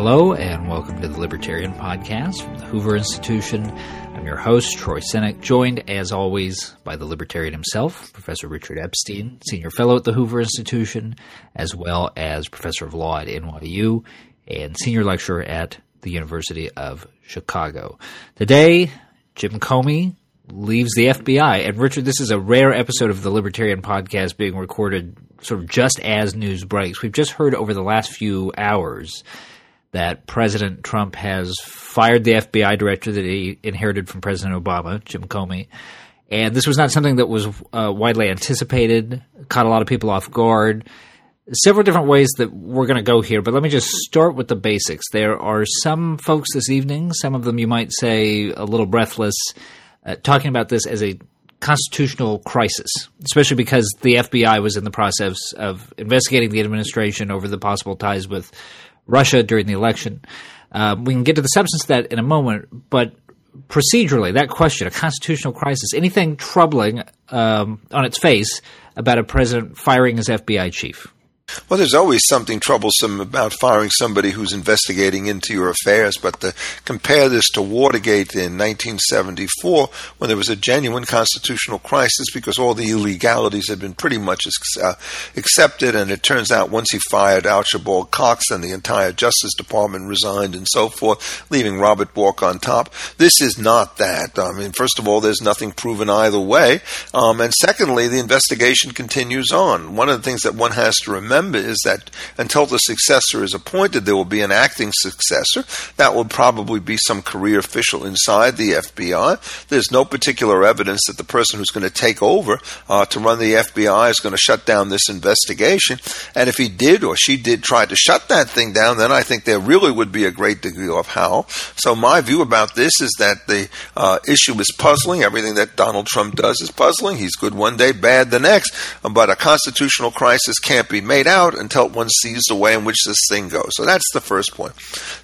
Hello, and welcome to the Libertarian Podcast from the Hoover Institution. I'm your host, Troy Senik, joined, as always, by the Libertarian himself, Professor Richard Epstein, Senior Fellow at the Hoover Institution, as well as Professor of Law at NYU and Senior Lecturer at the University of Chicago. Today, Jim Comey leaves the FBI. And Richard, this is a rare episode of the Libertarian Podcast being recorded sort of just as news breaks. We've just heard over the last few hours that President Trump has fired the FBI director that he inherited from President Obama, Jim Comey. And this was not something that was uh, widely anticipated, caught a lot of people off guard. Several different ways that we're going to go here, but let me just start with the basics. There are some folks this evening, some of them you might say a little breathless, uh, talking about this as a constitutional crisis, especially because the FBI was in the process of investigating the administration over the possible ties with Russia during the election. Uh, we can get to the substance of that in a moment, but procedurally, that question, a constitutional crisis, anything troubling um, on its face about a president firing his FBI chief? Well, there's always something troublesome about firing somebody who's investigating into your affairs, but to compare this to Watergate in 1974, when there was a genuine constitutional crisis because all the illegalities had been pretty much uh, accepted, and it turns out once he fired Archibald Cox and the entire Justice Department resigned and so forth, leaving Robert Bork on top. This is not that. I mean, first of all, there's nothing proven either way, um, and secondly, the investigation continues on. One of the things that one has to remember remember is that until the successor is appointed, there will be an acting successor. That will probably be some career official inside the FBI. There's no particular evidence that the person who's going to take over uh, to run the FBI is going to shut down this investigation. And if he did or she did try to shut that thing down, then I think there really would be a great degree of how. So my view about this is that the uh, issue is puzzling. Everything that Donald Trump does is puzzling. He's good one day, bad the next. But a constitutional crisis can't be made out until one sees the way in which this thing goes. So that's the first point.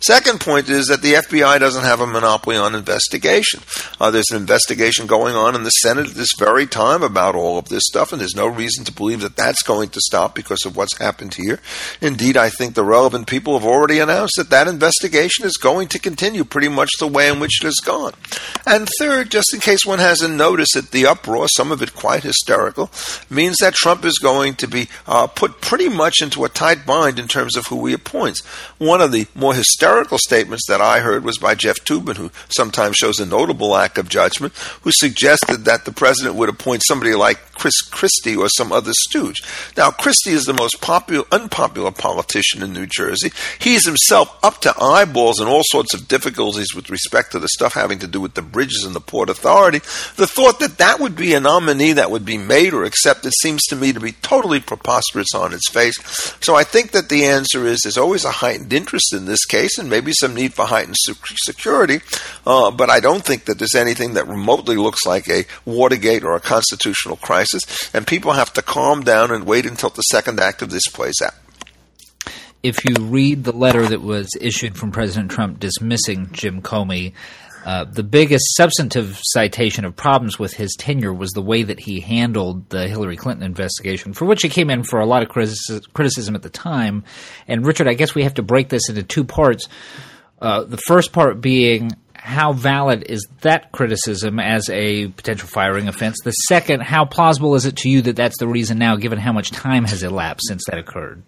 Second point is that the FBI doesn't have a monopoly on investigation. Uh, there's an investigation going on in the Senate at this very time about all of this stuff, and there's no reason to believe that that's going to stop because of what's happened here. Indeed, I think the relevant people have already announced that that investigation is going to continue pretty much the way in which it has gone. And third, just in case one hasn't noticed it, the uproar, some of it quite hysterical, means that Trump is going to be uh, put pretty much into a tight bind in terms of who he appoints. One of the more hysterical statements that I heard was by Jeff Toobin, who sometimes shows a notable lack of judgment, who suggested that the president would appoint somebody like Chris Christie or some other stooge. Now, Christie is the most popular, unpopular politician in New Jersey. He's himself up to eyeballs in all sorts of difficulties with respect to the stuff having to do with the bridges and the Port Authority. The thought that that would be a nominee that would be made or accepted seems to me to be totally preposterous on its face. So I think that the answer is there's always a heightened interest in this case and maybe some need for heightened security, uh, but I don't think that there's anything that remotely looks like a Watergate or a constitutional crisis, and people have to calm down and wait until the second act of this plays out. If you read the letter that was issued from President Trump dismissing Jim Comey, uh, the biggest substantive citation of problems with his tenure was the way that he handled the Hillary Clinton investigation, for which he came in for a lot of criticism at the time. And Richard, I guess we have to break this into two parts. Uh, the first part being how valid is that criticism as a potential firing offense? The second, how plausible is it to you that that's the reason now, given how much time has elapsed since that occurred?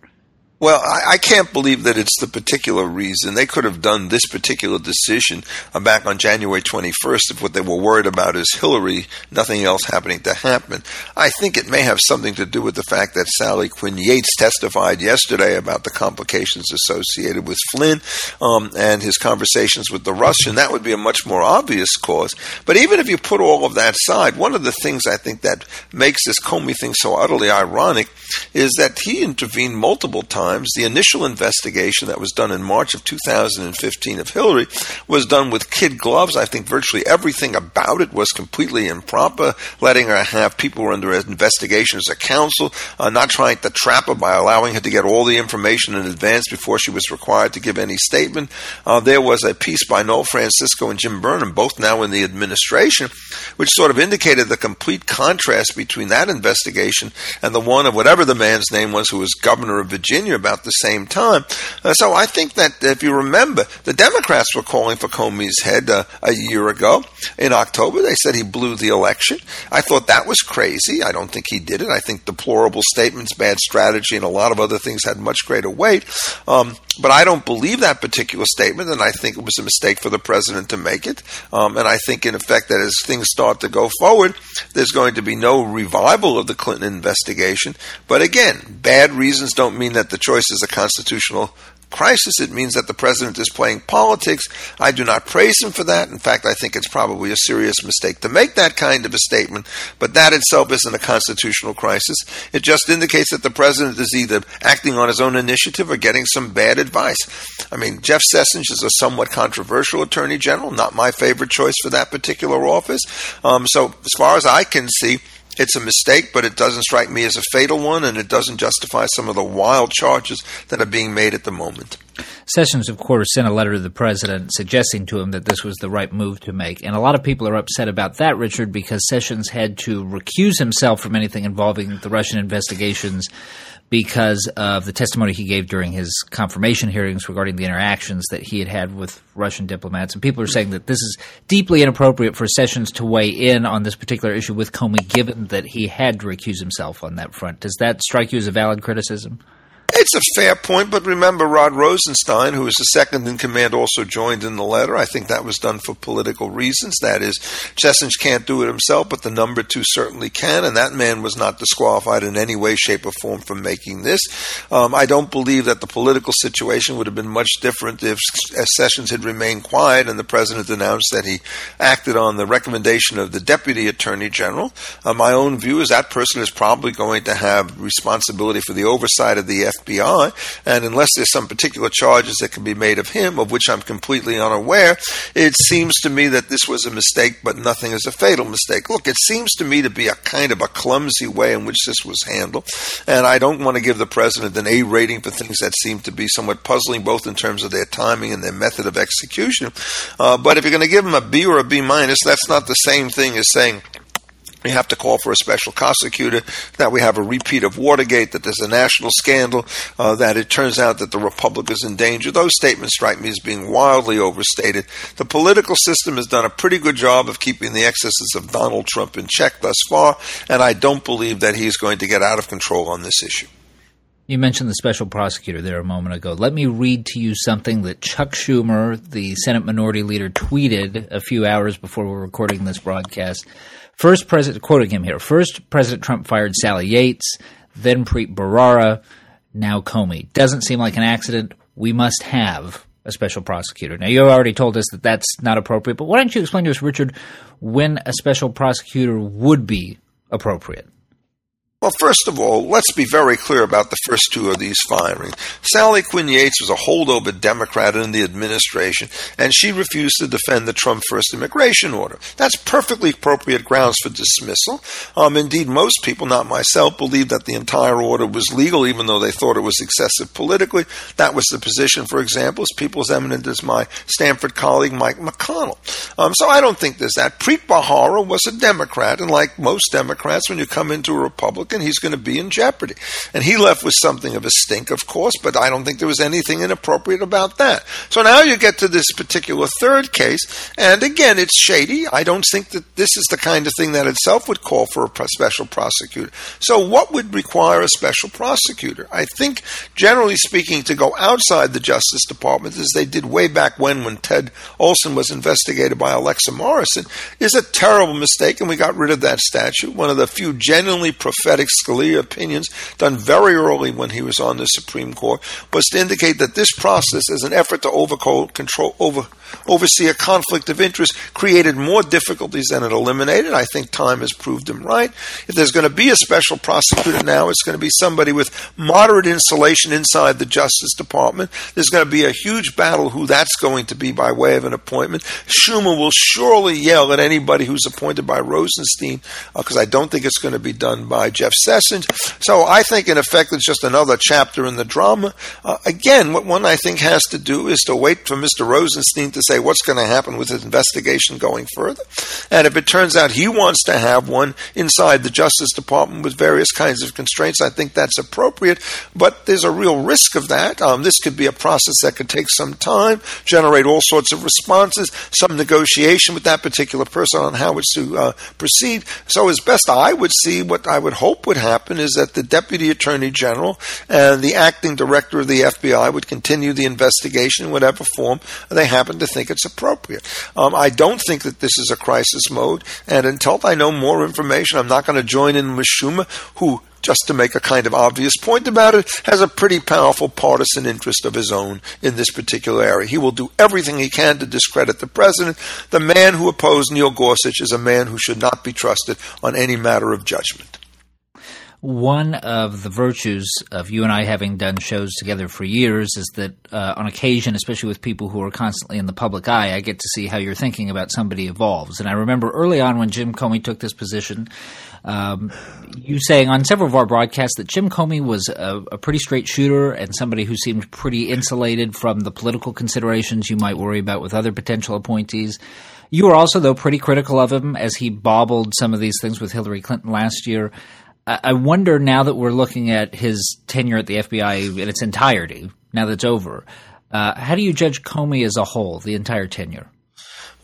Well, I, I, can't believe that it's the particular reason. They could have done this particular decision uh, back on January 21st if what they were worried about is Hillary, nothing else happening to happen. I think it may have something to do with the fact that Sally Quinn Yates testified yesterday about the complications associated with Flynn um, and his conversations with the Russian. That would be a much more obvious cause. But even if you put all of that aside, one of the things I think that makes this Comey thing so utterly ironic is that he intervened multiple times. The initial investigation that was done in March of 2015 of Hillary was done with kid gloves. I think virtually everything about it was completely improper, letting her have people who were under investigation as a counsel, uh, not trying to trap her by allowing her to get all the information in advance before she was required to give any statement. Uh, there was a piece by Noel Francisco and Jim Burnham, both now in the administration, which sort of indicated the complete contrast between that investigation and the one of whatever the man's name was who was governor of Virginia about the same time. Uh, so I think that if you remember, the Democrats were calling for Comey's head uh, a year ago in October. They said he blew the election. I thought that was crazy. I don't think he did it. I think deplorable statements, bad strategy, and a lot of other things had much greater weight. Um, but I don't believe that particular statement, and I think it was a mistake for the president to make it. Um, and I think, in effect, that as things start to go forward, there's going to be no revival of the Clinton investigation. But again, bad reasons don't mean that the choice is a constitutional crisis, it means that the president is playing politics. I do not praise him for that. In fact, I think it's probably a serious mistake to make that kind of a statement, but that itself isn't a constitutional crisis. It just indicates that the president is either acting on his own initiative or getting some bad advice. I mean, Jeff Sessions is a somewhat controversial attorney general, not my favorite choice for that particular office. Um, so, as far as I can see, it's a mistake, but it doesn't strike me as a fatal one, and it doesn't justify some of the wild charges that are being made at the moment. Sessions, of course, sent a letter to the president suggesting to him that this was the right move to make. And a lot of people are upset about that, Richard, because Sessions had to recuse himself from anything involving the Russian investigations because of the testimony he gave during his confirmation hearings regarding the interactions that he had had with Russian diplomats. And people are saying that this is deeply inappropriate for Sessions to weigh in on this particular issue with Comey, given that he had to recuse himself on that front. Does that strike you as a valid criticism? It's a fair point, but remember, Rod Rosenstein, who is the second in command, also joined in the letter. I think that was done for political reasons. That is, Sessions can't do it himself, but the number two certainly can, and that man was not disqualified in any way, shape, or form from making this. Um, I don't believe that the political situation would have been much different if Sessions had remained quiet and the president announced that he acted on the recommendation of the deputy attorney general. Uh, my own view is that person is probably going to have responsibility for the oversight of the FBI FBI, and unless there's some particular charges that can be made of him, of which I'm completely unaware, it seems to me that this was a mistake, but nothing is a fatal mistake. Look, it seems to me to be a kind of a clumsy way in which this was handled, and I don't want to give the president an A rating for things that seem to be somewhat puzzling, both in terms of their timing and their method of execution. Uh, but if you're going to give him a B or a B minus, that's not the same thing as saying we have to call for a special prosecutor, that we have a repeat of Watergate, that there's a national scandal, uh, that it turns out that the Republic is in danger. Those statements strike me as being wildly overstated. The political system has done a pretty good job of keeping the excesses of Donald Trump in check thus far, and I don't believe that he's going to get out of control on this issue. You mentioned the special prosecutor there a moment ago. Let me read to you something that Chuck Schumer, the Senate Minority Leader, tweeted a few hours before we're recording this broadcast. First, President, quoting him here, first President Trump fired Sally Yates, then Preet Bharara, now Comey. Doesn't seem like an accident. We must have a special prosecutor. Now, you already told us that that's not appropriate, but why don't you explain to us, Richard, when a special prosecutor would be appropriate? Well, first of all, let's be very clear about the first two of these firings. Sally Quinn Yates was a holdover Democrat in the administration, and she refused to defend the Trump first immigration order. That's perfectly appropriate grounds for dismissal. Um, indeed, most people, not myself, believe that the entire order was legal, even though they thought it was excessive politically. That was the position, for example, as people as eminent as my Stanford colleague Mike McConnell. Um, so I don't think there's that. Preet Bharara was a Democrat, and like most Democrats, when you come into a Republican, Republican, he's going to be in jeopardy. And he left with something of a stink, of course, but I don't think there was anything inappropriate about that. So now you get to this particular third case, and again, it's shady. I don't think that this is the kind of thing that itself would call for a special prosecutor. So, what would require a special prosecutor? I think, generally speaking, to go outside the Justice Department, as they did way back when, when Ted Olson was investigated by Alexia Morrison, is a terrible mistake, and we got rid of that statute. One of the few genuinely prophetic prophetic Scalia opinions done very early when he was on the Supreme Court was to indicate that this process, as an effort to over control, over, oversee a conflict of interest, created more difficulties than it eliminated. I think time has proved him right. If there's going to be a special prosecutor now, it's going to be somebody with moderate insulation inside the Justice Department. There's going to be a huge battle who that's going to be by way of an appointment. Schumer will surely yell at anybody who's appointed by Rosenstein because uh, I don't think it's going to be done by Jeff So I think, in effect, it's just another chapter in the drama. Uh, again, what one I think has to do is to wait for Mr. Rosenstein to say what's going to happen with his investigation going further. And if it turns out he wants to have one inside the Justice Department with various kinds of constraints, I think that's appropriate. But there's a real risk of that. Um, this could be a process that could take some time, generate all sorts of responses, some negotiation with that particular person on how it's to uh, proceed. So, as best I would see, what I would hope would happen is that the Deputy Attorney General and the acting director of the FBI would continue the investigation in whatever form they happen to think it's appropriate. Um, I don't think that this is a crisis mode, and until I know more information, I'm not going to join in with Schumer, who just to make a kind of obvious point about it, has a pretty powerful partisan interest of his own in this particular area. He will do everything he can to discredit the president. The man who opposed Neil Gorsuch is a man who should not be trusted on any matter of judgment one of the virtues of you and I having done shows together for years is that uh, on occasion, especially with people who are constantly in the public eye, I get to see how you're thinking about somebody evolves. And I remember early on when Jim Comey took this position, um, you saying on several of our broadcasts that Jim Comey was a, a, pretty straight shooter and somebody who seemed pretty insulated from the political considerations you might worry about with other potential appointees. You were also, though, pretty critical of him as he bobbled some of these things with Hillary Clinton last year. I wonder now that we're looking at his tenure at the FBI in its entirety, now that's over, uh, how do you judge Comey as a whole, the entire tenure?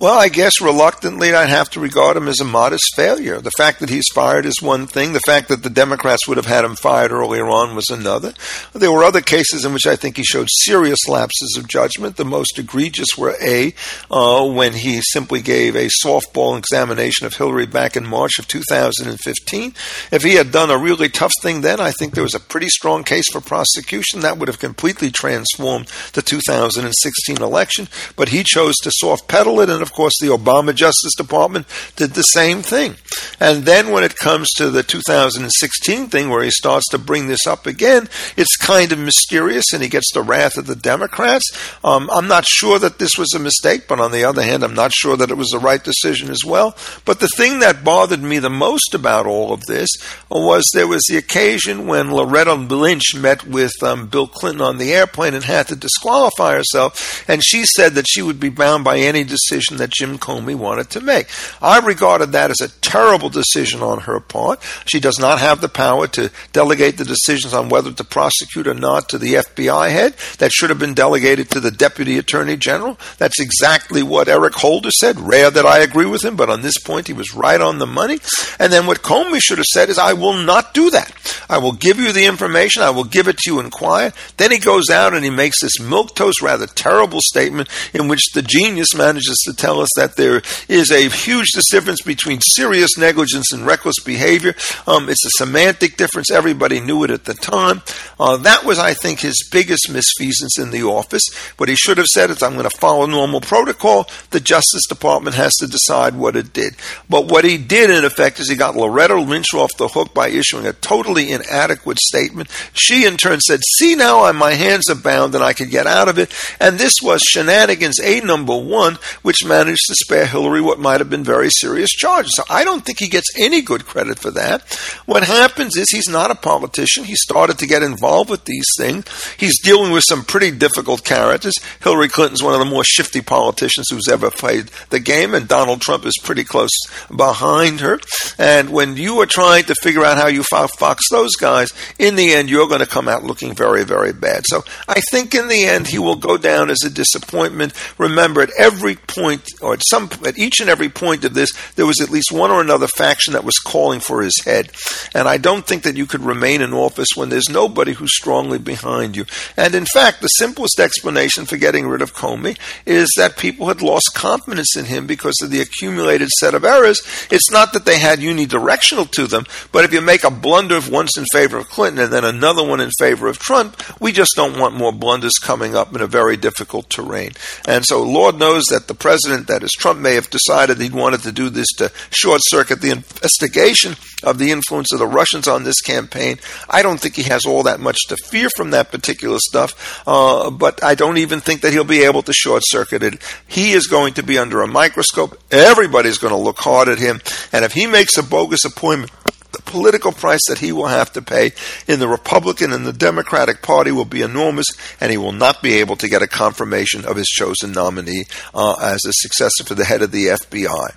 Well, I guess reluctantly I'd have to regard him as a modest failure. The fact that he's fired is one thing. The fact that the Democrats would have had him fired earlier on was another. There were other cases in which I think he showed serious lapses of judgment. The most egregious were A, uh, when he simply gave a softball examination of Hillary back in March of 2015. If he had done a really tough thing then, I think there was a pretty strong case for prosecution. That would have completely transformed the 2016 election. But he chose to soft pedal it, and of course, the Obama Justice Department did the same thing. And then when it comes to the 2016 thing where he starts to bring this up again, it's kind of mysterious and he gets the wrath of the Democrats. Um, I'm not sure that this was a mistake, but on the other hand, I'm not sure that it was the right decision as well. But the thing that bothered me the most about all of this was there was the occasion when Loretta Lynch met with um, Bill Clinton on the airplane and had to disqualify herself, and she said that she would be bound by any decision that Jim Comey wanted to make. I regarded that as a terrible decision on her part. She does not have the power to delegate the decisions on whether to prosecute or not to the FBI head. That should have been delegated to the Deputy Attorney General. That's exactly what Eric Holder said. Rare that I agree with him, but on this point he was right on the money. And then what Comey should have said is, I will not do that. I will give you the information. I will give it to you in quiet. Then he goes out and he makes this milquetoast, rather terrible statement in which the genius manages to tell us that there is a huge difference between serious negligence and reckless behavior. Um, it's a semantic difference. Everybody knew it at the time. Uh, that was, I think, his biggest misfeasance in the office. What he should have said is, I'm going to follow normal protocol. The Justice Department has to decide what it did. But what he did, in effect, is he got Loretta Lynch off the hook by issuing a totally inadequate statement. She, in turn, said, See now, my hands are bound and I can get out of it. And this was shenanigans A number one, which managed to spare Hillary what might have been very serious charges. So I don't think he gets any good credit for that. What happens is he's not a politician. He started to get involved with these things. He's dealing with some pretty difficult characters. Hillary Clinton's one of the more shifty politicians who's ever played the game, and Donald Trump is pretty close behind her. And when you are trying to figure out how you fox those guys, in the end, you're going to come out looking very, very bad. So I think in the end, he will go down as a disappointment. Remember, at every point, or at some, at each and every point of this, there was at least one or another faction that was calling for his head. And I don't think that you could remain in office when there's nobody who's strongly behind you. And in fact, the simplest explanation for getting rid of Comey is that people had lost confidence in him because of the accumulated set of errors. It's not that they had unidirectional to them, but if you make a blunder once in favor of Clinton and then another one in favor of Trump, we just don't want more blunders coming up in a very difficult terrain. And so, Lord knows that the president, that is Trump, may have decided he wanted to do this to short circuit the investigation of the influence of the Russians on this campaign. I don't think he has all that much to fear from that particular stuff, uh, but I don't even think that he'll be able to short circuit it. He is going to be under a microscope. Everybody's going to look hard at him, and if he makes a bogus appointment, the political price that he will have to pay in the Republican and the Democratic Party will be enormous, and he will not be able to get a confirmation of his chosen nominee uh, as a successor for the head of the FBI.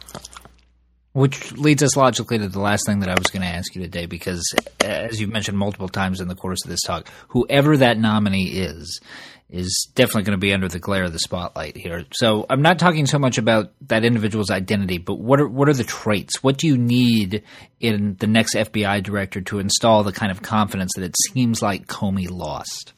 Which leads us logically to the last thing that I was going to ask you today, because as you've mentioned multiple times in the course of this talk, whoever that nominee is, is definitely going to be under the glare of the spotlight here. So I'm not talking so much about that individual's identity, but what are what are the traits? What do you need in the next FBI director to install the kind of confidence that it seems like Comey lost?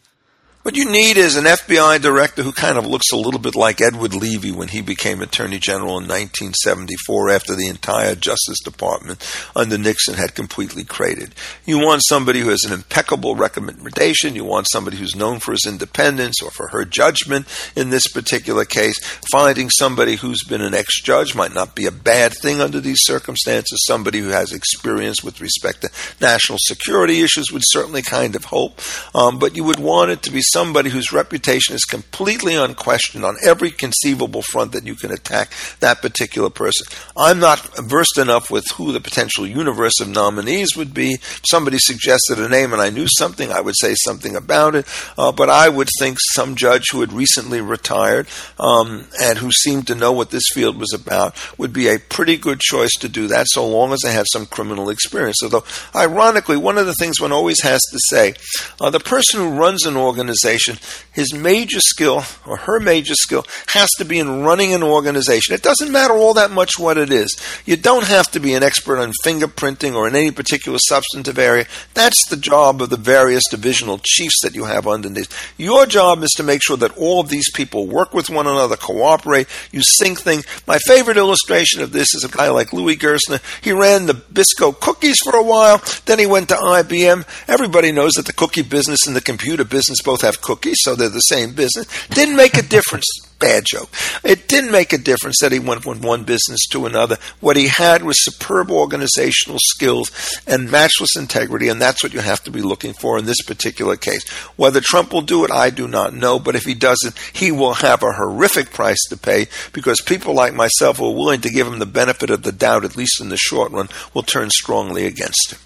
What you need is an FBI director who kind of looks a little bit like Edward Levi when he became Attorney General in 1974 after the entire Justice Department under Nixon had completely cratered. You want somebody who has an impeccable recommendation. You want somebody who's known for his independence or for her judgment in this particular case. Finding somebody who's been an ex judge might not be a bad thing under these circumstances. Somebody who has experience with respect to national security issues would certainly kind of help. Um, but you would want it to be somebody whose reputation is completely unquestioned on every conceivable front that you can attack that particular person. I'm not versed enough with who the potential universe of nominees would be. If somebody suggested a name and I knew something, I would say something about it. Uh, but I would think some judge who had recently retired um, and who seemed to know what this field was about would be a pretty good choice to do that, so long as they have some criminal experience. Although, ironically, one of the things one always has to say, uh, the person who runs an organization organization, his major skill or her major skill has to be in running an organization. It doesn't matter all that much what it is. You don't have to be an expert on fingerprinting or in any particular substantive area. That's the job of the various divisional chiefs that you have underneath. Your job is to make sure that all of these people work with one another, cooperate, you sync things. My favorite illustration of this is a guy like Louis Gerstner. He ran the Nabisco cookies for a while, then he went to IBM. Everybody knows that the cookie business and the computer business both have cookies, so they're the same business. Didn't make a difference. Bad joke. It didn't make a difference that he went from one business to another. What he had was superb organizational skills and matchless integrity, and that's what you have to be looking for in this particular case. Whether Trump will do it, I do not know, but if he doesn't, he will have a horrific price to pay because people like myself who are willing to give him the benefit of the doubt, at least in the short run, will turn strongly against him.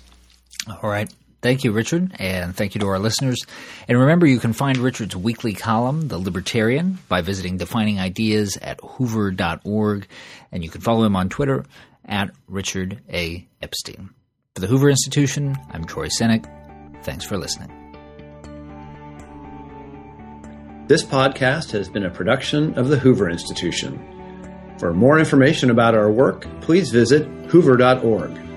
All right. Thank you, Richard, and thank you to our listeners. And remember, you can find Richard's weekly column, The Libertarian, by visiting Defining Ideas at hoover.org, and you can follow him on Twitter at Richard A. Epstein. For the Hoover Institution, I'm Troy Senik. Thanks for listening. This podcast has been a production of the Hoover Institution. For more information about our work, please visit hoover.org.